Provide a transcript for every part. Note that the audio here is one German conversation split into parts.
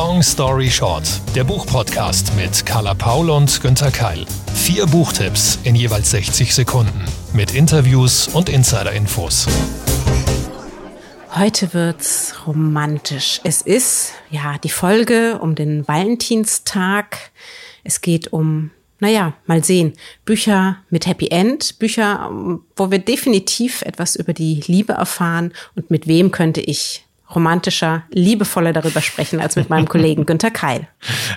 Long Story Short, der Buchpodcast mit Carla Paul und Günther Keil. Vier Buchtipps in jeweils 60 Sekunden mit Interviews und Insider-Infos. Heute wird's romantisch. Es ist ja die Folge um den Valentinstag. Es geht um naja, mal sehen. Bücher mit Happy End, Bücher, wo wir definitiv etwas über die Liebe erfahren und mit wem könnte ich romantischer, liebevoller darüber sprechen als mit meinem Kollegen Günter Keil.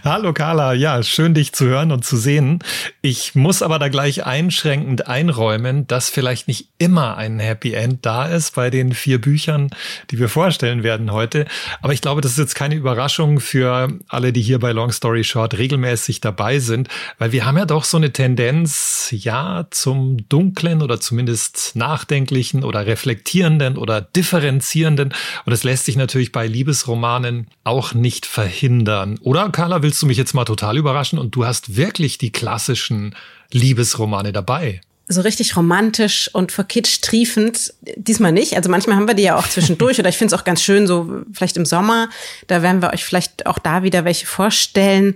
Hallo Carla, ja, schön dich zu hören und zu sehen. Ich muss aber da gleich einschränkend einräumen, dass vielleicht nicht immer ein Happy End da ist bei den vier Büchern, die wir vorstellen werden heute. Aber ich glaube, das ist jetzt keine Überraschung für alle, die hier bei Long Story Short regelmäßig dabei sind, weil wir haben ja doch so eine Tendenz, ja, zum dunklen oder zumindest nachdenklichen oder reflektierenden oder differenzierenden. Und es lässt lässt sich natürlich bei Liebesromanen auch nicht verhindern. Oder Carla, willst du mich jetzt mal total überraschen und du hast wirklich die klassischen Liebesromane dabei? so richtig romantisch und verkitscht triefend. Diesmal nicht. Also manchmal haben wir die ja auch zwischendurch oder ich finde es auch ganz schön, so vielleicht im Sommer. Da werden wir euch vielleicht auch da wieder welche vorstellen.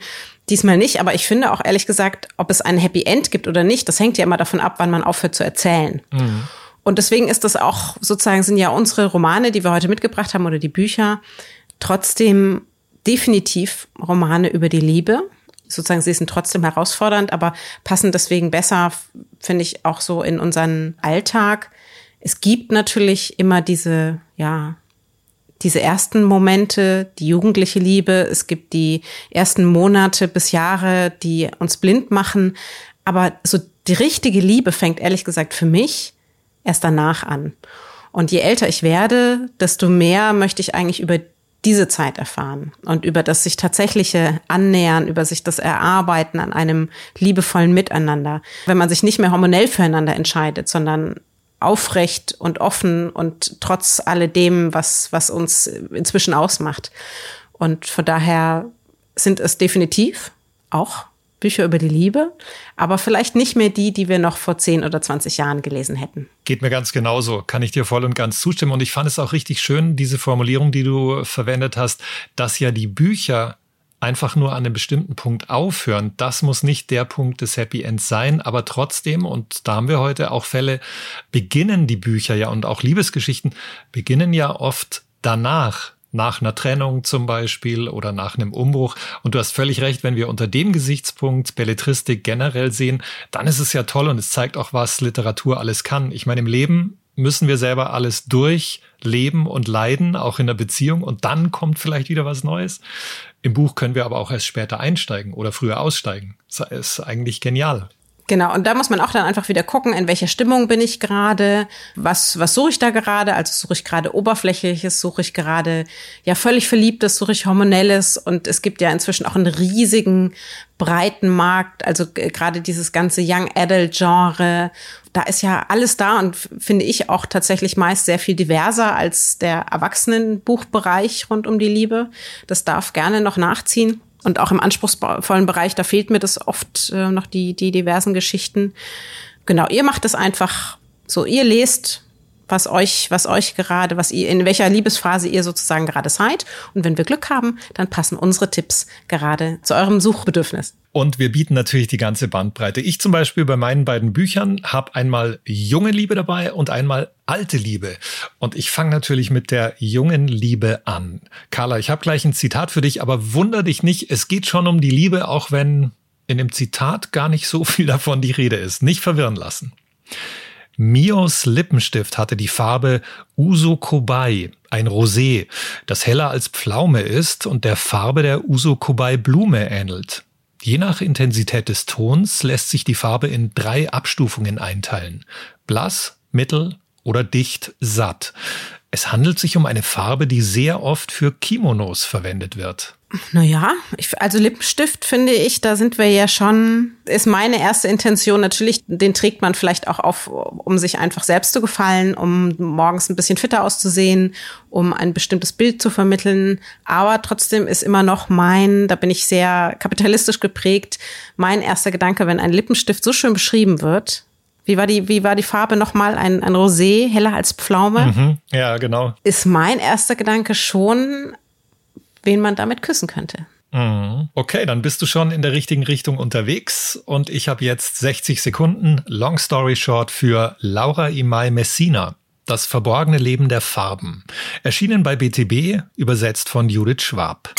Diesmal nicht, aber ich finde auch ehrlich gesagt, ob es ein Happy End gibt oder nicht, das hängt ja immer davon ab, wann man aufhört zu erzählen. Mhm. Und deswegen ist das auch sozusagen, sind ja unsere Romane, die wir heute mitgebracht haben oder die Bücher, trotzdem definitiv Romane über die Liebe. Sozusagen, sie sind trotzdem herausfordernd, aber passen deswegen besser, finde ich, auch so in unseren Alltag. Es gibt natürlich immer diese, ja, diese ersten Momente, die jugendliche Liebe. Es gibt die ersten Monate bis Jahre, die uns blind machen. Aber so die richtige Liebe fängt ehrlich gesagt für mich erst danach an. Und je älter ich werde, desto mehr möchte ich eigentlich über diese Zeit erfahren und über das sich tatsächliche Annähern, über sich das Erarbeiten an einem liebevollen Miteinander. Wenn man sich nicht mehr hormonell füreinander entscheidet, sondern aufrecht und offen und trotz alledem, was, was uns inzwischen ausmacht. Und von daher sind es definitiv auch Bücher über die Liebe, aber vielleicht nicht mehr die, die wir noch vor 10 oder 20 Jahren gelesen hätten. Geht mir ganz genauso, kann ich dir voll und ganz zustimmen. Und ich fand es auch richtig schön, diese Formulierung, die du verwendet hast, dass ja die Bücher einfach nur an einem bestimmten Punkt aufhören. Das muss nicht der Punkt des Happy Ends sein, aber trotzdem, und da haben wir heute auch Fälle, beginnen die Bücher ja und auch Liebesgeschichten beginnen ja oft danach nach einer Trennung zum Beispiel oder nach einem Umbruch. Und du hast völlig recht, wenn wir unter dem Gesichtspunkt Belletristik generell sehen, dann ist es ja toll und es zeigt auch, was Literatur alles kann. Ich meine, im Leben müssen wir selber alles durchleben und leiden, auch in der Beziehung, und dann kommt vielleicht wieder was Neues. Im Buch können wir aber auch erst später einsteigen oder früher aussteigen. Das ist eigentlich genial. Genau, und da muss man auch dann einfach wieder gucken, in welcher Stimmung bin ich gerade, was, was suche ich da gerade, also suche ich gerade Oberflächliches, suche ich gerade ja völlig Verliebtes, suche ich Hormonelles und es gibt ja inzwischen auch einen riesigen, breiten Markt, also gerade dieses ganze Young Adult Genre, da ist ja alles da und finde ich auch tatsächlich meist sehr viel diverser als der Erwachsenenbuchbereich rund um die Liebe. Das darf gerne noch nachziehen. Und auch im anspruchsvollen Bereich, da fehlt mir das oft äh, noch die, die diversen Geschichten. Genau, ihr macht es einfach so, ihr lest, was euch, was euch gerade, was ihr, in welcher Liebesphase ihr sozusagen gerade seid. Und wenn wir Glück haben, dann passen unsere Tipps gerade zu eurem Suchbedürfnis. Und wir bieten natürlich die ganze Bandbreite. Ich zum Beispiel bei meinen beiden Büchern habe einmal junge Liebe dabei und einmal alte Liebe. Und ich fange natürlich mit der jungen Liebe an. Carla, ich habe gleich ein Zitat für dich, aber wunder dich nicht, es geht schon um die Liebe, auch wenn in dem Zitat gar nicht so viel davon die Rede ist. Nicht verwirren lassen. Mios Lippenstift hatte die Farbe Uso Kobai, ein Rosé, das heller als Pflaume ist und der Farbe der Uso Kobai Blume ähnelt. Je nach Intensität des Tons lässt sich die Farbe in drei Abstufungen einteilen. Blass, mittel oder dicht satt. Es handelt sich um eine Farbe, die sehr oft für Kimonos verwendet wird. Naja, ich, also Lippenstift finde ich, da sind wir ja schon, ist meine erste Intention natürlich, den trägt man vielleicht auch auf, um sich einfach selbst zu gefallen, um morgens ein bisschen fitter auszusehen, um ein bestimmtes Bild zu vermitteln. Aber trotzdem ist immer noch mein, da bin ich sehr kapitalistisch geprägt, mein erster Gedanke, wenn ein Lippenstift so schön beschrieben wird, wie war die, wie war die Farbe nochmal? Ein, ein Rosé, heller als Pflaume? Mhm, ja, genau. Ist mein erster Gedanke schon, wen man damit küssen könnte. Mhm. Okay, dann bist du schon in der richtigen Richtung unterwegs und ich habe jetzt 60 Sekunden Long Story Short für Laura Imai Messina. Das verborgene Leben der Farben. Erschienen bei BTB, übersetzt von Judith Schwab.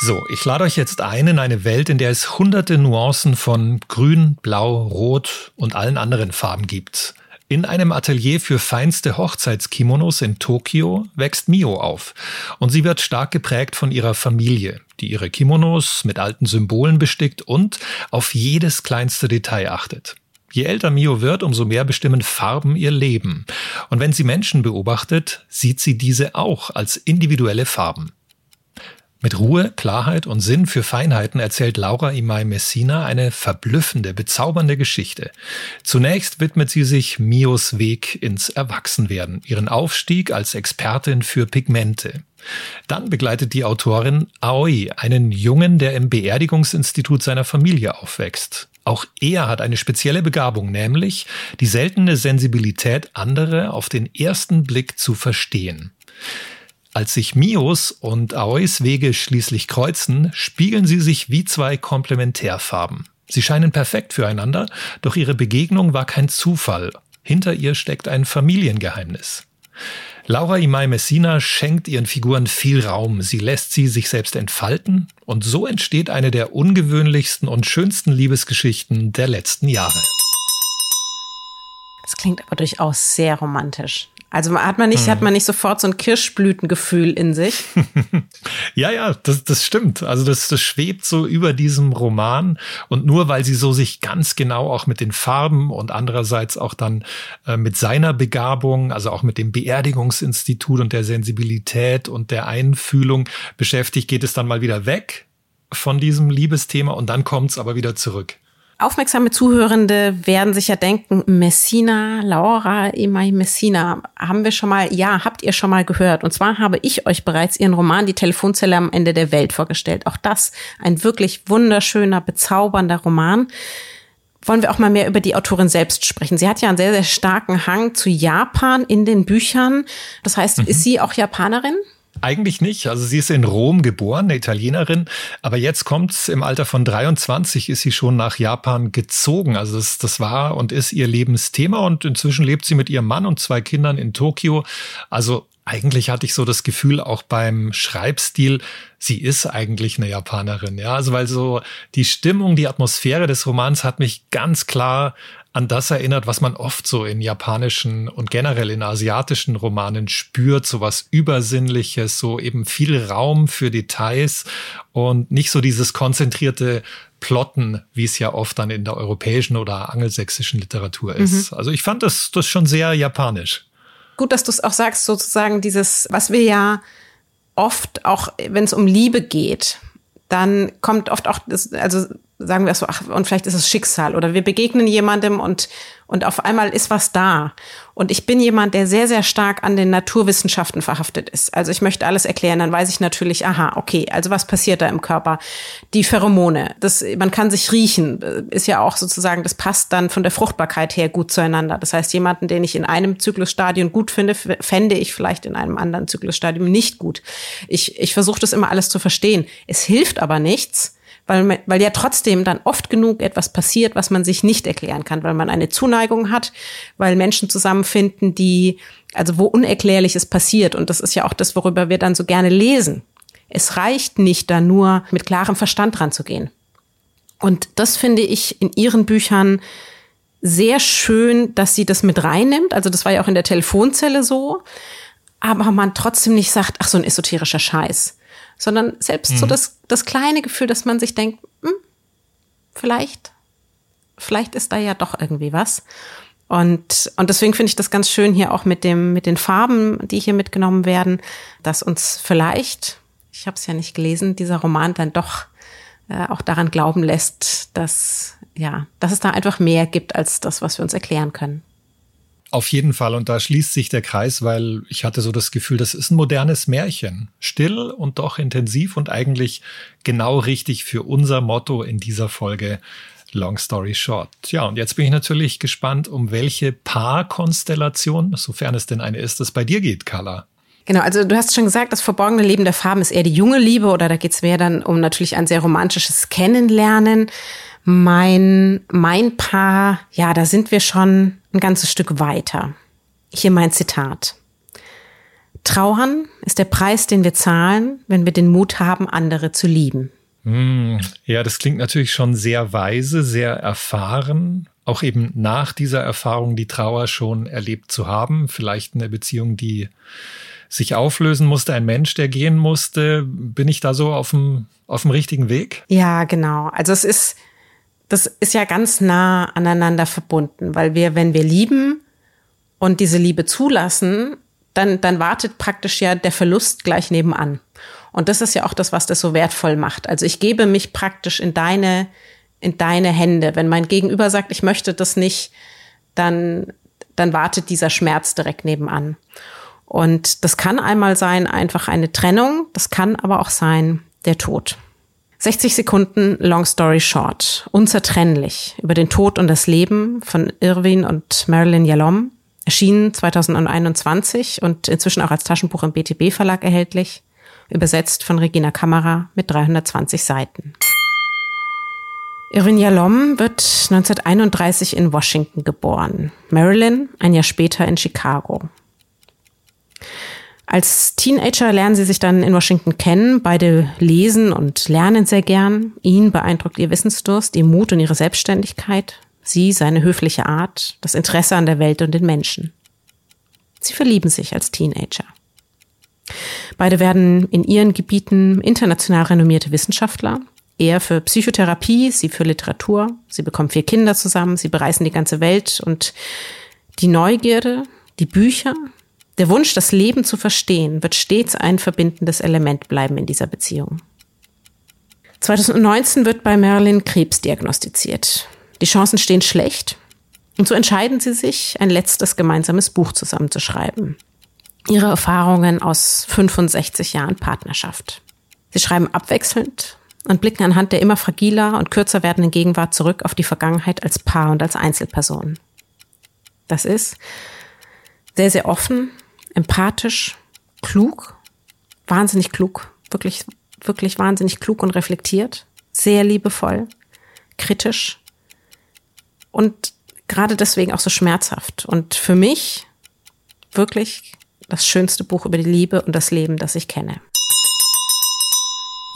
So, ich lade euch jetzt ein in eine Welt, in der es hunderte Nuancen von Grün, Blau, Rot und allen anderen Farben gibt. In einem Atelier für feinste Hochzeitskimonos in Tokio wächst Mio auf und sie wird stark geprägt von ihrer Familie, die ihre Kimonos mit alten Symbolen bestickt und auf jedes kleinste Detail achtet. Je älter Mio wird, umso mehr bestimmen Farben ihr Leben. Und wenn sie Menschen beobachtet, sieht sie diese auch als individuelle Farben. Mit Ruhe, Klarheit und Sinn für Feinheiten erzählt Laura Imai Messina eine verblüffende, bezaubernde Geschichte. Zunächst widmet sie sich Mios Weg ins Erwachsenwerden, ihren Aufstieg als Expertin für Pigmente. Dann begleitet die Autorin Aoi einen Jungen, der im Beerdigungsinstitut seiner Familie aufwächst. Auch er hat eine spezielle Begabung, nämlich die seltene Sensibilität, andere auf den ersten Blick zu verstehen. Als sich Mios und Aois Wege schließlich kreuzen, spiegeln sie sich wie zwei Komplementärfarben. Sie scheinen perfekt füreinander, doch ihre Begegnung war kein Zufall. Hinter ihr steckt ein Familiengeheimnis. Laura Imai Messina schenkt ihren Figuren viel Raum, sie lässt sie sich selbst entfalten und so entsteht eine der ungewöhnlichsten und schönsten Liebesgeschichten der letzten Jahre. Das klingt aber durchaus sehr romantisch. Also hat man nicht, hm. hat man nicht sofort so ein Kirschblütengefühl in sich. ja, ja, das, das stimmt. Also das, das schwebt so über diesem Roman. Und nur weil sie so sich ganz genau auch mit den Farben und andererseits auch dann äh, mit seiner Begabung, also auch mit dem Beerdigungsinstitut und der Sensibilität und der Einfühlung beschäftigt, geht es dann mal wieder weg von diesem Liebesthema und dann kommt es aber wieder zurück. Aufmerksame Zuhörende werden sich ja denken, Messina, Laura, Imai Messina, haben wir schon mal, ja, habt ihr schon mal gehört. Und zwar habe ich euch bereits ihren Roman Die Telefonzelle am Ende der Welt vorgestellt. Auch das ein wirklich wunderschöner, bezaubernder Roman. Wollen wir auch mal mehr über die Autorin selbst sprechen. Sie hat ja einen sehr, sehr starken Hang zu Japan in den Büchern. Das heißt, mhm. ist sie auch Japanerin? Eigentlich nicht. Also sie ist in Rom geboren, eine Italienerin, aber jetzt kommt's im Alter von 23 ist sie schon nach Japan gezogen. Also das, das war und ist ihr Lebensthema und inzwischen lebt sie mit ihrem Mann und zwei Kindern in Tokio. Also eigentlich hatte ich so das Gefühl auch beim Schreibstil, sie ist eigentlich eine Japanerin. Ja, also weil so die Stimmung, die Atmosphäre des Romans hat mich ganz klar an das erinnert, was man oft so in japanischen und generell in asiatischen Romanen spürt, so was Übersinnliches, so eben viel Raum für Details und nicht so dieses konzentrierte Plotten, wie es ja oft dann in der europäischen oder angelsächsischen Literatur ist. Mhm. Also ich fand das, das schon sehr japanisch. Gut, dass du es auch sagst, sozusagen dieses, was wir ja oft auch, wenn es um Liebe geht, dann kommt oft auch das, also sagen wir so, ach, und vielleicht ist es Schicksal oder wir begegnen jemandem und, und auf einmal ist was da. Und ich bin jemand, der sehr, sehr stark an den Naturwissenschaften verhaftet ist. Also ich möchte alles erklären, dann weiß ich natürlich, aha, okay, also was passiert da im Körper? Die Pheromone, das, man kann sich riechen, ist ja auch sozusagen, das passt dann von der Fruchtbarkeit her gut zueinander. Das heißt, jemanden, den ich in einem Zyklusstadium gut finde, fände ich vielleicht in einem anderen Zyklusstadium nicht gut. Ich, ich versuche das immer alles zu verstehen. Es hilft aber nichts, weil, weil ja trotzdem dann oft genug etwas passiert, was man sich nicht erklären kann, weil man eine Zuneigung hat, weil Menschen zusammenfinden, die, also wo Unerklärliches passiert. Und das ist ja auch das, worüber wir dann so gerne lesen. Es reicht nicht, da nur mit klarem Verstand ranzugehen. Und das finde ich in ihren Büchern sehr schön, dass sie das mit reinnimmt. Also das war ja auch in der Telefonzelle so. Aber man trotzdem nicht sagt, ach, so ein esoterischer Scheiß sondern selbst mhm. so das, das kleine Gefühl, dass man sich denkt, hm, vielleicht, vielleicht ist da ja doch irgendwie was. Und, und deswegen finde ich das ganz schön hier auch mit dem, mit den Farben, die hier mitgenommen werden, dass uns vielleicht, ich habe es ja nicht gelesen, dieser Roman dann doch äh, auch daran glauben lässt, dass, ja, dass es da einfach mehr gibt als das, was wir uns erklären können. Auf jeden Fall. Und da schließt sich der Kreis, weil ich hatte so das Gefühl, das ist ein modernes Märchen. Still und doch intensiv und eigentlich genau richtig für unser Motto in dieser Folge. Long story short. Ja, und jetzt bin ich natürlich gespannt, um welche Paarkonstellation, sofern es denn eine ist, es bei dir geht, Carla. Genau, also du hast schon gesagt, das verborgene Leben der Farben ist eher die junge Liebe oder da geht es mehr dann um natürlich ein sehr romantisches Kennenlernen. Mein, mein Paar, ja, da sind wir schon ein ganzes Stück weiter. Hier mein Zitat. Trauern ist der Preis, den wir zahlen, wenn wir den Mut haben, andere zu lieben. Hm, ja, das klingt natürlich schon sehr weise, sehr erfahren. Auch eben nach dieser Erfahrung die Trauer schon erlebt zu haben. Vielleicht eine Beziehung, die sich auflösen musste, ein Mensch, der gehen musste. Bin ich da so auf dem, auf dem richtigen Weg? Ja, genau. Also es ist, das ist ja ganz nah aneinander verbunden, weil wir, wenn wir lieben und diese Liebe zulassen, dann, dann wartet praktisch ja der Verlust gleich nebenan. Und das ist ja auch das, was das so wertvoll macht. Also ich gebe mich praktisch in deine, in deine Hände. Wenn mein Gegenüber sagt, ich möchte das nicht, dann, dann wartet dieser Schmerz direkt nebenan. Und das kann einmal sein, einfach eine Trennung. Das kann aber auch sein, der Tod. 60 Sekunden Long Story Short. Unzertrennlich über den Tod und das Leben von Irwin und Marilyn Yalom. Erschienen 2021 und inzwischen auch als Taschenbuch im BTB Verlag erhältlich übersetzt von Regina Kammerer mit 320 Seiten. Irwin Yalom wird 1931 in Washington geboren, Marilyn ein Jahr später in Chicago. Als Teenager lernen sie sich dann in Washington kennen. Beide lesen und lernen sehr gern. Ihn beeindruckt ihr Wissensdurst, ihr Mut und ihre Selbstständigkeit. Sie seine höfliche Art, das Interesse an der Welt und den Menschen. Sie verlieben sich als Teenager. Beide werden in ihren Gebieten international renommierte Wissenschaftler. Er für Psychotherapie, sie für Literatur. Sie bekommen vier Kinder zusammen, sie bereisen die ganze Welt und die Neugierde, die Bücher, der Wunsch, das Leben zu verstehen, wird stets ein verbindendes Element bleiben in dieser Beziehung. 2019 wird bei Marilyn Krebs diagnostiziert. Die Chancen stehen schlecht. Und so entscheiden sie sich, ein letztes gemeinsames Buch zusammenzuschreiben ihre Erfahrungen aus 65 Jahren Partnerschaft. Sie schreiben abwechselnd und blicken anhand der immer fragiler und kürzer werdenden Gegenwart zurück auf die Vergangenheit als Paar und als Einzelperson. Das ist sehr, sehr offen, empathisch, klug, wahnsinnig klug, wirklich, wirklich wahnsinnig klug und reflektiert, sehr liebevoll, kritisch und gerade deswegen auch so schmerzhaft. Und für mich wirklich das schönste Buch über die Liebe und das Leben, das ich kenne.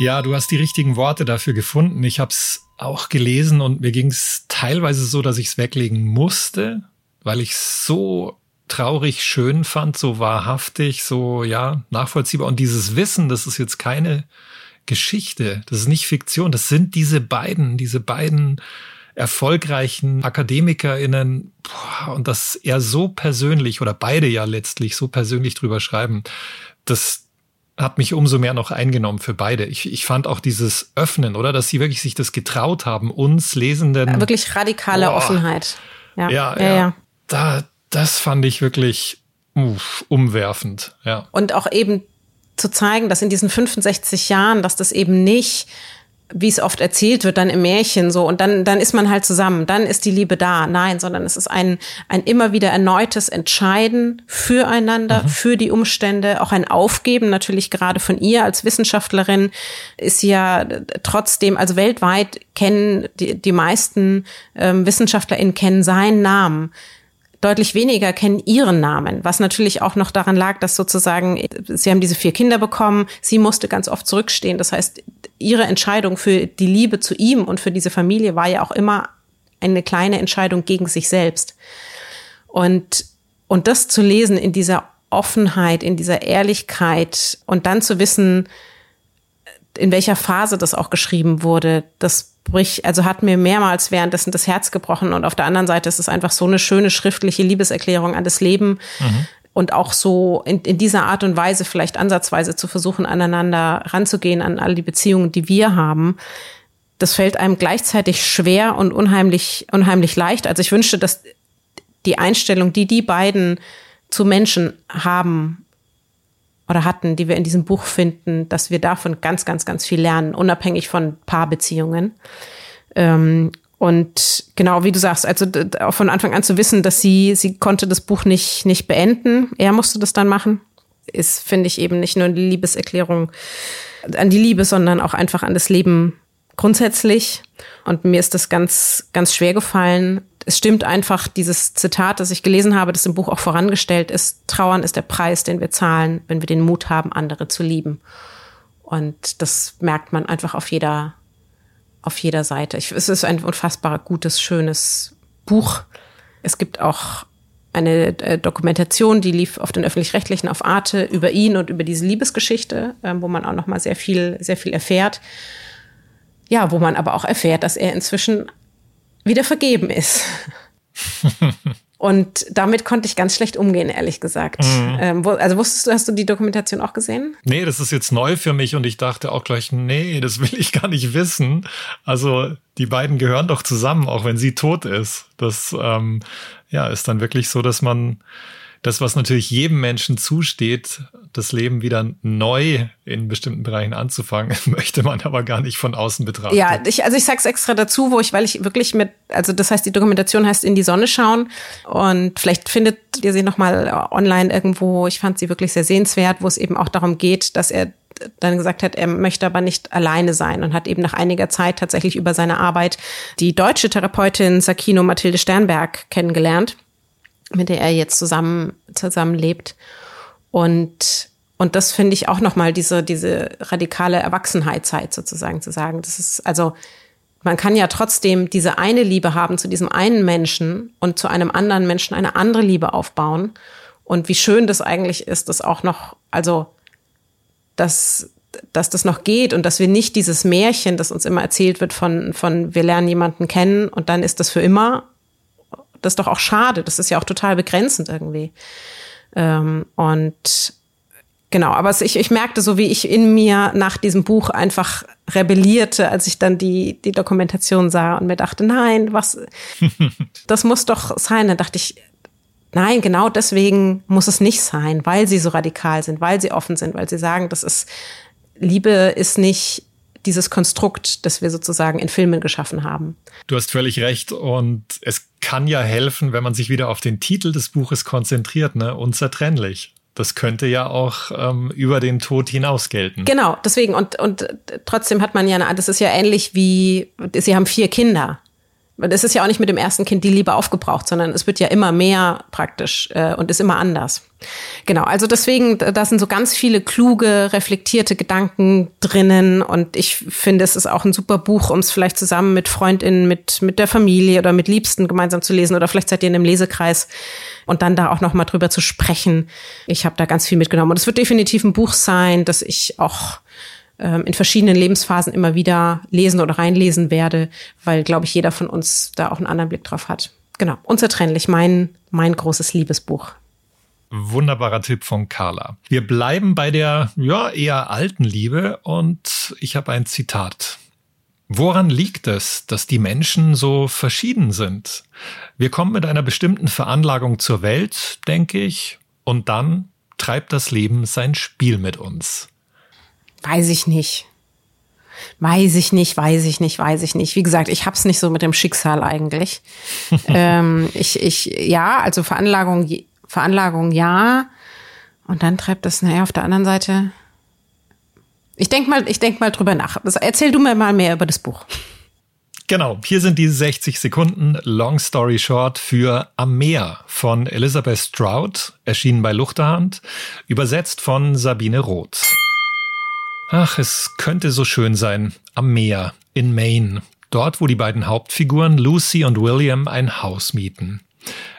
Ja, du hast die richtigen Worte dafür gefunden. Ich habe es auch gelesen und mir ging es teilweise so, dass ich es weglegen musste, weil ich so traurig schön fand, so wahrhaftig, so ja, nachvollziehbar. Und dieses Wissen, das ist jetzt keine Geschichte, das ist nicht Fiktion, das sind diese beiden, diese beiden erfolgreichen AkademikerInnen boah, und das er so persönlich oder beide ja letztlich so persönlich drüber schreiben, das hat mich umso mehr noch eingenommen für beide. Ich, ich fand auch dieses Öffnen, oder? Dass sie wirklich sich das getraut haben, uns Lesenden. Wirklich radikale boah, Offenheit. Ja, ja, ja, ja. Da, das fand ich wirklich uff, umwerfend, ja. Und auch eben zu zeigen, dass in diesen 65 Jahren, dass das eben nicht wie es oft erzählt wird, dann im Märchen so und dann, dann ist man halt zusammen, dann ist die Liebe da. Nein, sondern es ist ein, ein immer wieder erneutes Entscheiden füreinander, mhm. für die Umstände, auch ein Aufgeben natürlich gerade von ihr als Wissenschaftlerin ist ja trotzdem, also weltweit kennen die, die meisten ähm, WissenschaftlerInnen kennen seinen Namen deutlich weniger kennen ihren Namen, was natürlich auch noch daran lag, dass sozusagen, sie haben diese vier Kinder bekommen, sie musste ganz oft zurückstehen. Das heißt, ihre Entscheidung für die Liebe zu ihm und für diese Familie war ja auch immer eine kleine Entscheidung gegen sich selbst. Und, und das zu lesen in dieser Offenheit, in dieser Ehrlichkeit und dann zu wissen, in welcher Phase das auch geschrieben wurde, das bricht, also hat mir mehrmals währenddessen das Herz gebrochen und auf der anderen Seite ist es einfach so eine schöne schriftliche Liebeserklärung an das Leben. Mhm. Und auch so in, in dieser Art und Weise vielleicht ansatzweise zu versuchen, aneinander ranzugehen, an all die Beziehungen, die wir haben. Das fällt einem gleichzeitig schwer und unheimlich, unheimlich leicht. Also ich wünschte, dass die Einstellung, die die beiden zu Menschen haben oder hatten, die wir in diesem Buch finden, dass wir davon ganz, ganz, ganz viel lernen, unabhängig von Paarbeziehungen. Ähm, und genau, wie du sagst, also auch von Anfang an zu wissen, dass sie, sie konnte das Buch nicht, nicht beenden. Er musste das dann machen. ist, finde ich, eben nicht nur eine Liebeserklärung an die Liebe, sondern auch einfach an das Leben grundsätzlich. Und mir ist das ganz, ganz schwer gefallen. Es stimmt einfach, dieses Zitat, das ich gelesen habe, das im Buch auch vorangestellt ist, Trauern ist der Preis, den wir zahlen, wenn wir den Mut haben, andere zu lieben. Und das merkt man einfach auf jeder, auf jeder Seite. Ich, es ist ein unfassbar gutes, schönes Buch. Es gibt auch eine äh, Dokumentation, die lief auf den öffentlich-rechtlichen auf Arte über ihn und über diese Liebesgeschichte, äh, wo man auch noch mal sehr viel, sehr viel erfährt. Ja, wo man aber auch erfährt, dass er inzwischen wieder vergeben ist. Und damit konnte ich ganz schlecht umgehen, ehrlich gesagt. Mhm. Ähm, wo, also wusstest du, hast du die Dokumentation auch gesehen? Nee, das ist jetzt neu für mich und ich dachte auch gleich, nee, das will ich gar nicht wissen. Also die beiden gehören doch zusammen, auch wenn sie tot ist. Das ähm, ja, ist dann wirklich so, dass man das, was natürlich jedem Menschen zusteht, das Leben wieder neu in bestimmten Bereichen anzufangen, möchte man aber gar nicht von außen betrachten. Ja, ich, also ich sag's extra dazu, wo ich, weil ich wirklich mit, also das heißt, die Dokumentation heißt In die Sonne schauen und vielleicht findet ihr sie nochmal online irgendwo. Ich fand sie wirklich sehr sehenswert, wo es eben auch darum geht, dass er dann gesagt hat, er möchte aber nicht alleine sein und hat eben nach einiger Zeit tatsächlich über seine Arbeit die deutsche Therapeutin Sakino Mathilde Sternberg kennengelernt mit der er jetzt zusammen zusammenlebt. Und und das finde ich auch nochmal diese, diese radikale Erwachsenheitszeit sozusagen zu sagen. Das ist, also, man kann ja trotzdem diese eine Liebe haben zu diesem einen Menschen und zu einem anderen Menschen eine andere Liebe aufbauen. Und wie schön das eigentlich ist, dass auch noch, also, dass, dass das noch geht und dass wir nicht dieses Märchen, das uns immer erzählt wird von, von wir lernen jemanden kennen und dann ist das für immer das ist doch auch schade. Das ist ja auch total begrenzend irgendwie. Ähm, und genau, aber ich, ich merkte so, wie ich in mir nach diesem Buch einfach rebellierte, als ich dann die, die Dokumentation sah und mir dachte, nein, was, das muss doch sein. Dann dachte ich, nein, genau deswegen muss es nicht sein, weil sie so radikal sind, weil sie offen sind, weil sie sagen, das ist, Liebe ist nicht dieses Konstrukt, das wir sozusagen in Filmen geschaffen haben. Du hast völlig recht und es kann ja helfen, wenn man sich wieder auf den Titel des Buches konzentriert, ne? Unzertrennlich. Das könnte ja auch ähm, über den Tod hinaus gelten. Genau, deswegen. Und, und trotzdem hat man ja, eine, das ist ja ähnlich wie, Sie haben vier Kinder. Es ist ja auch nicht mit dem ersten Kind die Liebe aufgebraucht, sondern es wird ja immer mehr praktisch äh, und ist immer anders. Genau, also deswegen, da sind so ganz viele kluge, reflektierte Gedanken drinnen und ich finde, es ist auch ein super Buch, um es vielleicht zusammen mit Freundinnen, mit, mit der Familie oder mit Liebsten gemeinsam zu lesen oder vielleicht seid ihr in einem Lesekreis und dann da auch nochmal drüber zu sprechen. Ich habe da ganz viel mitgenommen und es wird definitiv ein Buch sein, das ich auch ähm, in verschiedenen Lebensphasen immer wieder lesen oder reinlesen werde, weil, glaube ich, jeder von uns da auch einen anderen Blick drauf hat. Genau, unzertrennlich, mein, mein großes Liebesbuch. Wunderbarer Tipp von Carla. Wir bleiben bei der ja eher alten Liebe und ich habe ein Zitat. Woran liegt es, dass die Menschen so verschieden sind? Wir kommen mit einer bestimmten Veranlagung zur Welt, denke ich, und dann treibt das Leben sein Spiel mit uns. Weiß ich nicht. Weiß ich nicht, weiß ich nicht, weiß ich nicht. Wie gesagt, ich hab's nicht so mit dem Schicksal eigentlich. ähm, ich, ich, ja, also Veranlagung, Veranlagung ja. Und dann treibt das, naja, auf der anderen Seite. Ich denk mal, ich denk mal drüber nach. Erzähl du mir mal mehr über das Buch. Genau, hier sind die 60 Sekunden Long Story Short für Am Meer von Elizabeth Stroud, erschienen bei Luchterhand, übersetzt von Sabine Roth. Ach, es könnte so schön sein. Am Meer, in Maine. Dort, wo die beiden Hauptfiguren Lucy und William ein Haus mieten.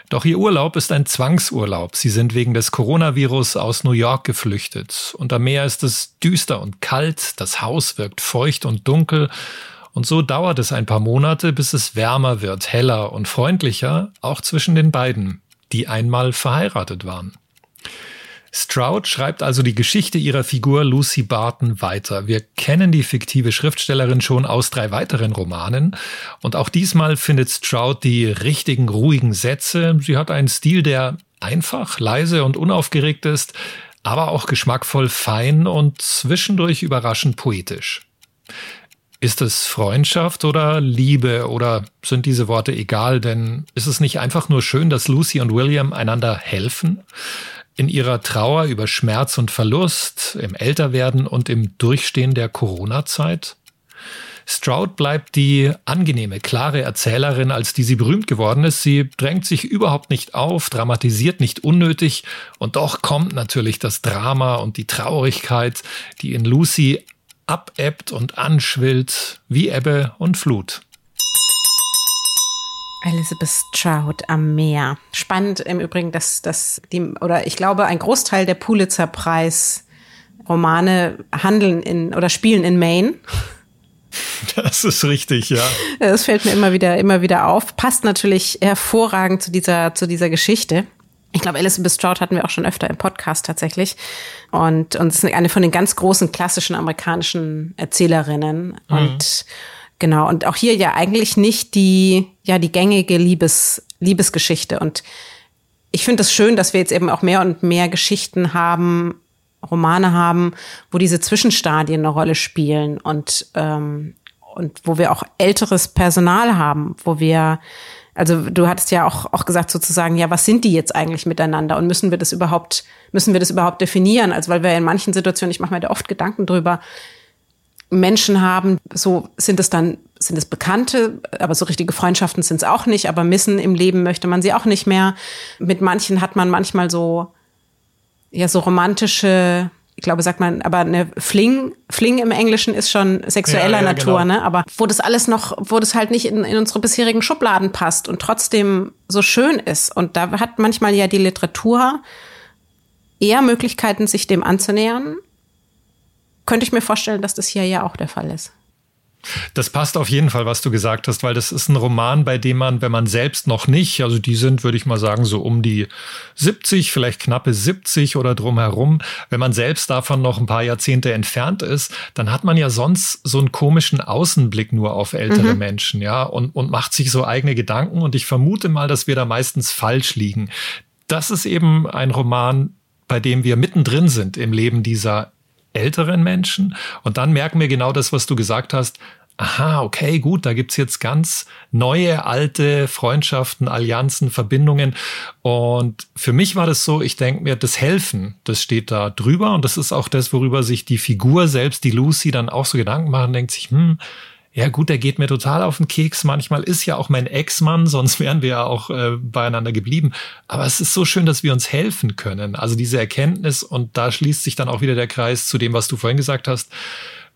Doch ihr Urlaub ist ein Zwangsurlaub. Sie sind wegen des Coronavirus aus New York geflüchtet. Und am Meer ist es düster und kalt, das Haus wirkt feucht und dunkel. Und so dauert es ein paar Monate, bis es wärmer wird, heller und freundlicher, auch zwischen den beiden, die einmal verheiratet waren. Stroud schreibt also die Geschichte ihrer Figur Lucy Barton weiter. Wir kennen die fiktive Schriftstellerin schon aus drei weiteren Romanen und auch diesmal findet Stroud die richtigen, ruhigen Sätze. Sie hat einen Stil, der einfach, leise und unaufgeregt ist, aber auch geschmackvoll fein und zwischendurch überraschend poetisch. Ist es Freundschaft oder Liebe oder sind diese Worte egal? Denn ist es nicht einfach nur schön, dass Lucy und William einander helfen? In ihrer Trauer über Schmerz und Verlust, im Älterwerden und im Durchstehen der Corona-Zeit? Stroud bleibt die angenehme, klare Erzählerin, als die sie berühmt geworden ist. Sie drängt sich überhaupt nicht auf, dramatisiert nicht unnötig und doch kommt natürlich das Drama und die Traurigkeit, die in Lucy abebbt und anschwillt wie Ebbe und Flut. Elizabeth Stroud am Meer. Spannend im Übrigen, dass dass die oder ich glaube ein Großteil der Pulitzer Preis Romane handeln in oder spielen in Maine. Das ist richtig, ja. Das fällt mir immer wieder, immer wieder auf. Passt natürlich hervorragend zu dieser, zu dieser Geschichte. Ich glaube, Elizabeth Stroud hatten wir auch schon öfter im Podcast tatsächlich. Und, und ist eine von den ganz großen klassischen amerikanischen Erzählerinnen. Mhm. Und genau, und auch hier ja eigentlich nicht die, ja, die gängige Liebes, Liebesgeschichte. Und ich finde es das schön, dass wir jetzt eben auch mehr und mehr Geschichten haben, Romane haben, wo diese Zwischenstadien eine Rolle spielen und, ähm, und wo wir auch älteres Personal haben, wo wir, also du hattest ja auch, auch gesagt sozusagen, ja, was sind die jetzt eigentlich miteinander und müssen wir das überhaupt, müssen wir das überhaupt definieren? Also weil wir in manchen Situationen, ich mache mir da oft Gedanken drüber, Menschen haben, so sind es dann, sind es Bekannte, aber so richtige Freundschaften sind es auch nicht, aber missen im Leben möchte man sie auch nicht mehr. Mit manchen hat man manchmal so, ja, so romantische, ich glaube, sagt man, aber eine Fling, Fling im Englischen ist schon sexueller ja, ja, Natur, genau. ne? Aber wo das alles noch, wo das halt nicht in, in unsere bisherigen Schubladen passt und trotzdem so schön ist. Und da hat manchmal ja die Literatur eher Möglichkeiten, sich dem anzunähern. Könnte ich mir vorstellen, dass das hier ja auch der Fall ist. Das passt auf jeden Fall, was du gesagt hast, weil das ist ein Roman, bei dem man, wenn man selbst noch nicht, also die sind, würde ich mal sagen, so um die 70, vielleicht knappe 70 oder drumherum, wenn man selbst davon noch ein paar Jahrzehnte entfernt ist, dann hat man ja sonst so einen komischen Außenblick nur auf ältere mhm. Menschen, ja, und, und macht sich so eigene Gedanken. Und ich vermute mal, dass wir da meistens falsch liegen. Das ist eben ein Roman, bei dem wir mittendrin sind im Leben dieser älteren Menschen. Und dann merken wir genau das, was du gesagt hast. Aha, okay, gut, da gibt's jetzt ganz neue, alte Freundschaften, Allianzen, Verbindungen. Und für mich war das so, ich denke mir, das Helfen, das steht da drüber. Und das ist auch das, worüber sich die Figur selbst, die Lucy, dann auch so Gedanken machen, denkt sich, hm, ja gut, der geht mir total auf den Keks. Manchmal ist ja auch mein Ex-Mann, sonst wären wir ja auch äh, beieinander geblieben. Aber es ist so schön, dass wir uns helfen können. Also diese Erkenntnis und da schließt sich dann auch wieder der Kreis zu dem, was du vorhin gesagt hast.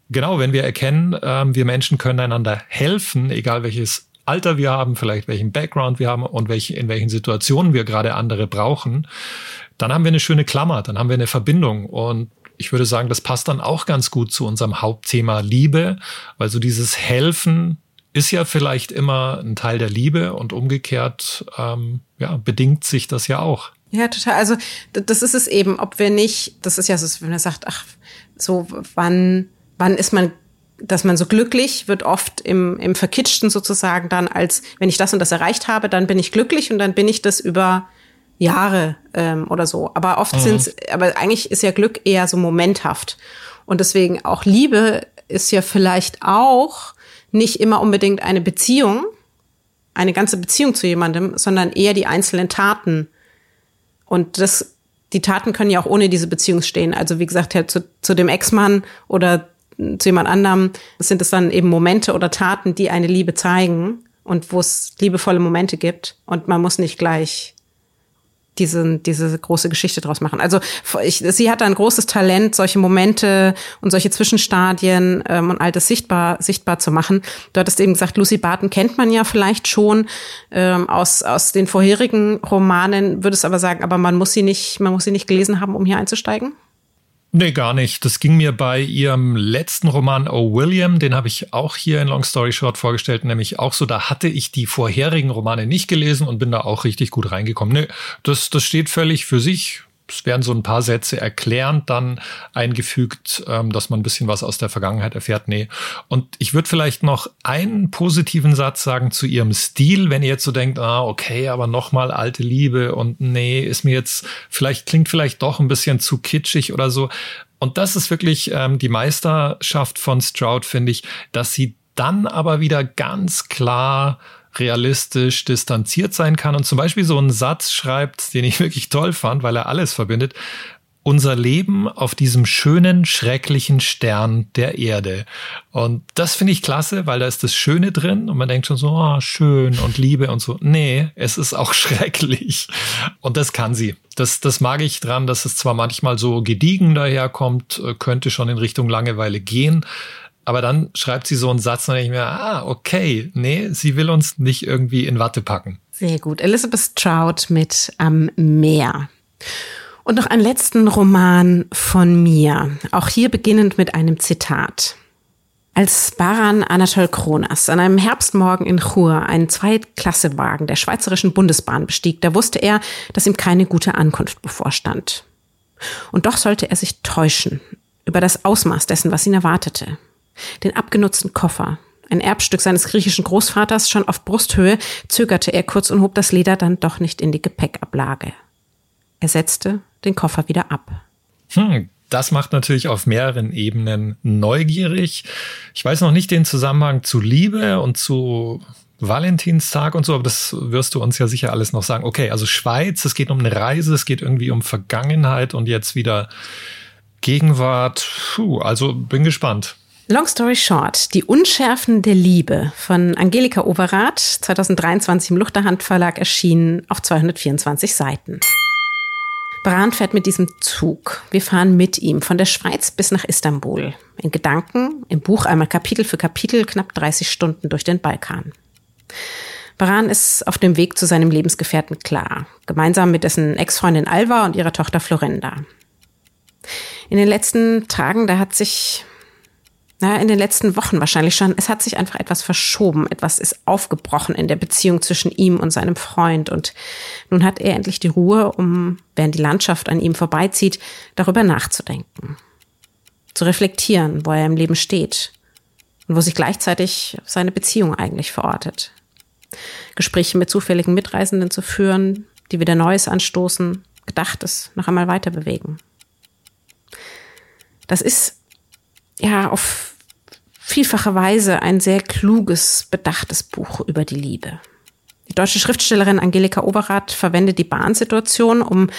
Genau, wenn wir erkennen, ähm, wir Menschen können einander helfen, egal welches Alter wir haben, vielleicht welchen Background wir haben und welche, in welchen Situationen wir gerade andere brauchen, dann haben wir eine schöne Klammer, dann haben wir eine Verbindung und ich würde sagen, das passt dann auch ganz gut zu unserem Hauptthema Liebe, weil so dieses Helfen ist ja vielleicht immer ein Teil der Liebe und umgekehrt ähm, ja, bedingt sich das ja auch. Ja, total. Also das ist es eben, ob wir nicht, das ist ja so, wenn man sagt, ach, so wann, wann ist man dass man so glücklich wird oft im, im Verkitschten sozusagen dann als, wenn ich das und das erreicht habe, dann bin ich glücklich und dann bin ich das über Jahre ähm, oder so. Aber oft mhm. sind's, aber eigentlich ist ja Glück eher so momenthaft. Und deswegen auch Liebe ist ja vielleicht auch nicht immer unbedingt eine Beziehung, eine ganze Beziehung zu jemandem, sondern eher die einzelnen Taten. Und das, die Taten können ja auch ohne diese Beziehung stehen. Also wie gesagt, ja, zu, zu dem Ex-Mann oder zu jemand anderem sind es dann eben Momente oder Taten, die eine Liebe zeigen und wo es liebevolle Momente gibt. Und man muss nicht gleich diese, diese große Geschichte draus machen. Also ich, sie hat ein großes Talent, solche Momente und solche Zwischenstadien ähm, und all das sichtbar, sichtbar zu machen. Du hattest eben gesagt, Lucy Barton kennt man ja vielleicht schon ähm, aus, aus den vorherigen Romanen, würdest aber sagen, aber man muss sie nicht, man muss sie nicht gelesen haben, um hier einzusteigen? Nee, gar nicht. Das ging mir bei ihrem letzten Roman O. William, den habe ich auch hier in Long Story Short vorgestellt, nämlich auch so, da hatte ich die vorherigen Romane nicht gelesen und bin da auch richtig gut reingekommen. Nee, das, das steht völlig für sich es werden so ein paar Sätze erklärend dann eingefügt, ähm, dass man ein bisschen was aus der Vergangenheit erfährt. Nee. Und ich würde vielleicht noch einen positiven Satz sagen zu ihrem Stil, wenn ihr jetzt so denkt, ah, okay, aber nochmal alte Liebe und nee, ist mir jetzt, vielleicht klingt vielleicht doch ein bisschen zu kitschig oder so. Und das ist wirklich ähm, die Meisterschaft von Stroud, finde ich, dass sie dann aber wieder ganz klar realistisch distanziert sein kann und zum Beispiel so einen Satz schreibt, den ich wirklich toll fand, weil er alles verbindet unser Leben auf diesem schönen, schrecklichen Stern der Erde. Und das finde ich klasse, weil da ist das Schöne drin und man denkt schon so, oh, schön und Liebe und so. Nee, es ist auch schrecklich. Und das kann sie. Das, das mag ich dran, dass es zwar manchmal so gediegen daherkommt, äh, könnte schon in Richtung Langeweile gehen. Aber dann schreibt sie so einen Satz und ich mir, ah, okay, nee, sie will uns nicht irgendwie in Watte packen. Sehr gut. Elizabeth Trout mit Am Meer. Und noch einen letzten Roman von mir, auch hier beginnend mit einem Zitat. Als Baran Anatol Kronas an einem Herbstmorgen in Chur einen Zweitklassewagen der Schweizerischen Bundesbahn bestieg, da wusste er, dass ihm keine gute Ankunft bevorstand. Und doch sollte er sich täuschen über das Ausmaß dessen, was ihn erwartete. Den abgenutzten Koffer, ein Erbstück seines griechischen Großvaters, schon auf Brusthöhe, zögerte er kurz und hob das Leder dann doch nicht in die Gepäckablage. Er setzte den Koffer wieder ab. Hm, das macht natürlich auf mehreren Ebenen neugierig. Ich weiß noch nicht den Zusammenhang zu Liebe und zu Valentinstag und so, aber das wirst du uns ja sicher alles noch sagen. Okay, also Schweiz, es geht um eine Reise, es geht irgendwie um Vergangenheit und jetzt wieder Gegenwart. Puh, also bin gespannt. Long story short, die Unschärfen der Liebe von Angelika Overath, 2023 im Luchterhand Verlag erschienen, auf 224 Seiten. Bran fährt mit diesem Zug. Wir fahren mit ihm von der Schweiz bis nach Istanbul. In Gedanken, im Buch einmal Kapitel für Kapitel, knapp 30 Stunden durch den Balkan. Baran ist auf dem Weg zu seinem Lebensgefährten klar, gemeinsam mit dessen Ex-Freundin Alva und ihrer Tochter Florenda. In den letzten Tagen, da hat sich na, in den letzten Wochen wahrscheinlich schon, es hat sich einfach etwas verschoben, etwas ist aufgebrochen in der Beziehung zwischen ihm und seinem Freund. Und nun hat er endlich die Ruhe, um, während die Landschaft an ihm vorbeizieht, darüber nachzudenken, zu reflektieren, wo er im Leben steht. Und wo sich gleichzeitig seine Beziehung eigentlich verortet. Gespräche mit zufälligen Mitreisenden zu führen, die wieder Neues anstoßen, Gedachtes noch einmal weiter bewegen. Das ist ja auf vielfache Weise ein sehr kluges, bedachtes Buch über die Liebe. Die deutsche Schriftstellerin Angelika Overath verwendet die Bahnsituation, um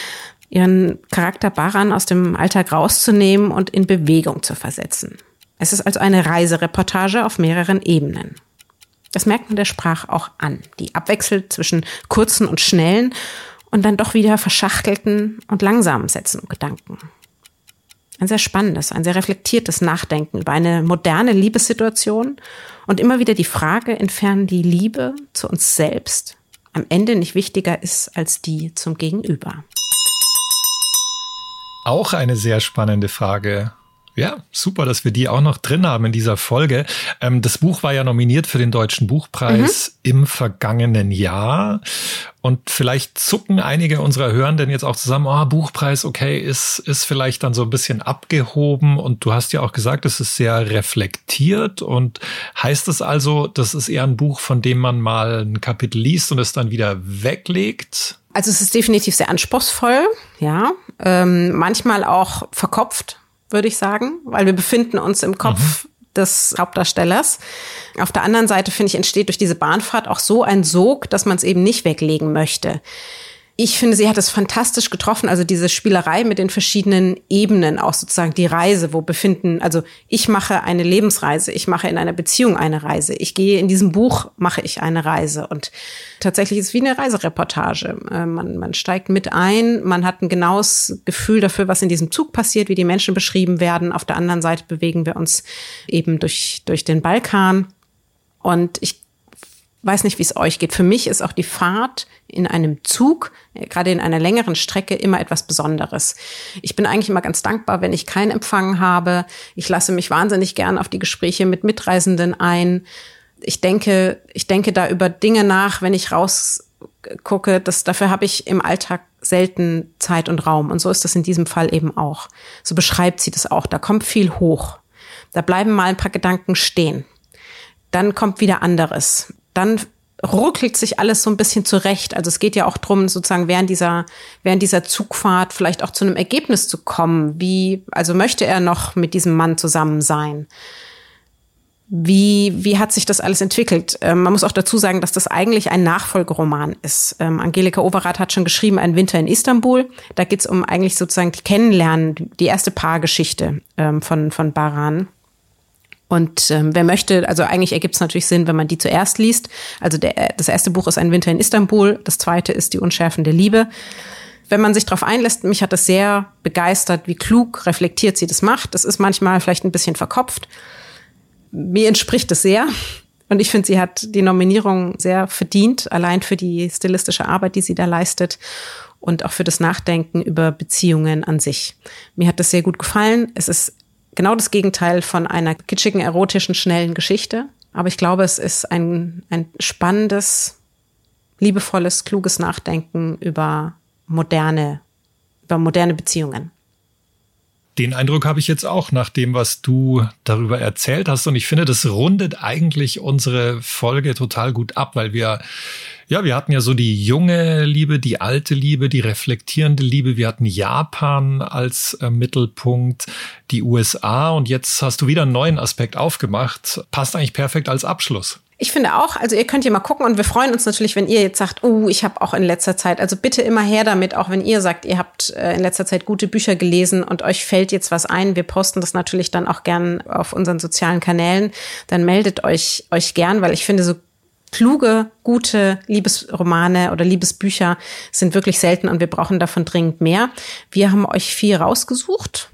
ihren Charakter Baran aus dem Alltag rauszunehmen und in Bewegung zu versetzen. Es ist also eine Reisereportage auf mehreren Ebenen. Das merkt man der Sprache auch an, die abwechselt zwischen kurzen und schnellen und dann doch wieder verschachtelten und langsamen Sätzen und Gedanken ein sehr spannendes, ein sehr reflektiertes Nachdenken über eine moderne Liebessituation und immer wieder die Frage, inwiefern die Liebe zu uns selbst am Ende nicht wichtiger ist als die zum Gegenüber. Auch eine sehr spannende Frage. Ja, super, dass wir die auch noch drin haben in dieser Folge. Ähm, das Buch war ja nominiert für den Deutschen Buchpreis mhm. im vergangenen Jahr. Und vielleicht zucken einige unserer Hörenden jetzt auch zusammen, oh, Buchpreis, okay, ist, ist vielleicht dann so ein bisschen abgehoben. Und du hast ja auch gesagt, es ist sehr reflektiert. Und heißt es also, das ist eher ein Buch, von dem man mal ein Kapitel liest und es dann wieder weglegt? Also es ist definitiv sehr anspruchsvoll, ja. Ähm, manchmal auch verkopft würde ich sagen, weil wir befinden uns im Kopf mhm. des Hauptdarstellers. Auf der anderen Seite, finde ich, entsteht durch diese Bahnfahrt auch so ein Sog, dass man es eben nicht weglegen möchte ich finde, sie hat es fantastisch getroffen. Also diese Spielerei mit den verschiedenen Ebenen, auch sozusagen die Reise, wo befinden, also ich mache eine Lebensreise, ich mache in einer Beziehung eine Reise, ich gehe in diesem Buch, mache ich eine Reise. Und tatsächlich ist es wie eine Reisereportage. Äh, man, man steigt mit ein, man hat ein genaues Gefühl dafür, was in diesem Zug passiert, wie die Menschen beschrieben werden. Auf der anderen Seite bewegen wir uns eben durch, durch den Balkan. Und ich weiß nicht, wie es euch geht. Für mich ist auch die Fahrt in einem Zug, äh, gerade in einer längeren Strecke, immer etwas Besonderes. Ich bin eigentlich immer ganz dankbar, wenn ich keinen Empfang habe. Ich lasse mich wahnsinnig gern auf die Gespräche mit Mitreisenden ein. Ich denke, ich denke da über Dinge nach, wenn ich rausgucke. Das, dafür habe ich im Alltag selten Zeit und Raum. Und so ist das in diesem Fall eben auch. So beschreibt sie das auch. Da kommt viel hoch. Da bleiben mal ein paar Gedanken stehen. Dann kommt wieder anderes dann ruckelt sich alles so ein bisschen zurecht. Also es geht ja auch drum, sozusagen während dieser, während dieser Zugfahrt vielleicht auch zu einem Ergebnis zu kommen. Wie, also möchte er noch mit diesem Mann zusammen sein? wie, wie hat sich das alles entwickelt? Ähm, man muss auch dazu sagen, dass das eigentlich ein Nachfolgeroman ist. Ähm, Angelika Overath hat schon geschrieben, Ein Winter in Istanbul. Da geht es um eigentlich sozusagen die Kennenlernen, die erste Paargeschichte ähm, von, von Baran. Und ähm, wer möchte, also eigentlich ergibt es natürlich Sinn, wenn man die zuerst liest. Also der, das erste Buch ist Ein Winter in Istanbul, das zweite ist Die Unschärfen der Liebe. Wenn man sich darauf einlässt, mich hat das sehr begeistert, wie klug reflektiert sie das macht. Das ist manchmal vielleicht ein bisschen verkopft mir entspricht es sehr. Und ich finde, sie hat die Nominierung sehr verdient, allein für die stilistische Arbeit, die sie da leistet und auch für das Nachdenken über Beziehungen an sich. Mir hat das sehr gut gefallen. Es ist genau das Gegenteil von einer kitschigen, erotischen, schnellen Geschichte. Aber ich glaube, es ist ein, ein spannendes, liebevolles, kluges Nachdenken über moderne, über moderne Beziehungen. Den Eindruck habe ich jetzt auch nach dem, was du darüber erzählt hast. Und ich finde, das rundet eigentlich unsere Folge total gut ab, weil wir, ja, wir hatten ja so die junge Liebe, die alte Liebe, die reflektierende Liebe. Wir hatten Japan als äh, Mittelpunkt, die USA. Und jetzt hast du wieder einen neuen Aspekt aufgemacht. Passt eigentlich perfekt als Abschluss. Ich finde auch, also ihr könnt ja mal gucken und wir freuen uns natürlich, wenn ihr jetzt sagt, oh, ich habe auch in letzter Zeit, also bitte immer her damit, auch wenn ihr sagt, ihr habt äh, in letzter Zeit gute Bücher gelesen und euch fällt jetzt was ein. Wir posten das natürlich dann auch gern auf unseren sozialen Kanälen. Dann meldet euch euch gern, weil ich finde so kluge, gute Liebesromane oder Liebesbücher sind wirklich selten und wir brauchen davon dringend mehr. Wir haben euch vier rausgesucht,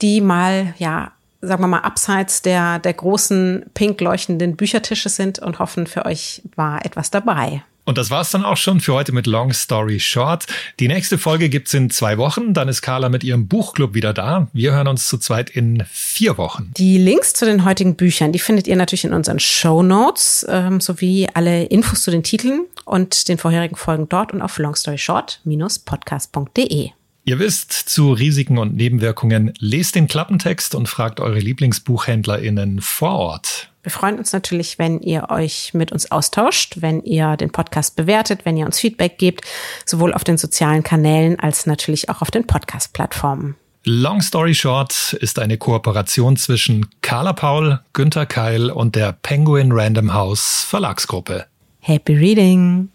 die mal ja sagen wir mal, abseits der, der großen pink leuchtenden Büchertische sind und hoffen, für euch war etwas dabei. Und das war's dann auch schon für heute mit Long Story Short. Die nächste Folge gibt's in zwei Wochen. Dann ist Carla mit ihrem Buchclub wieder da. Wir hören uns zu zweit in vier Wochen. Die Links zu den heutigen Büchern, die findet ihr natürlich in unseren Show Notes ähm, sowie alle Infos zu den Titeln und den vorherigen Folgen dort und auf longstoryshort-podcast.de. Ihr wisst, zu Risiken und Nebenwirkungen lest den Klappentext und fragt eure LieblingsbuchhändlerInnen vor Ort. Wir freuen uns natürlich, wenn ihr euch mit uns austauscht, wenn ihr den Podcast bewertet, wenn ihr uns Feedback gebt, sowohl auf den sozialen Kanälen als natürlich auch auf den Podcast-Plattformen. Long Story Short ist eine Kooperation zwischen Carla Paul, Günther Keil und der Penguin Random House Verlagsgruppe. Happy Reading!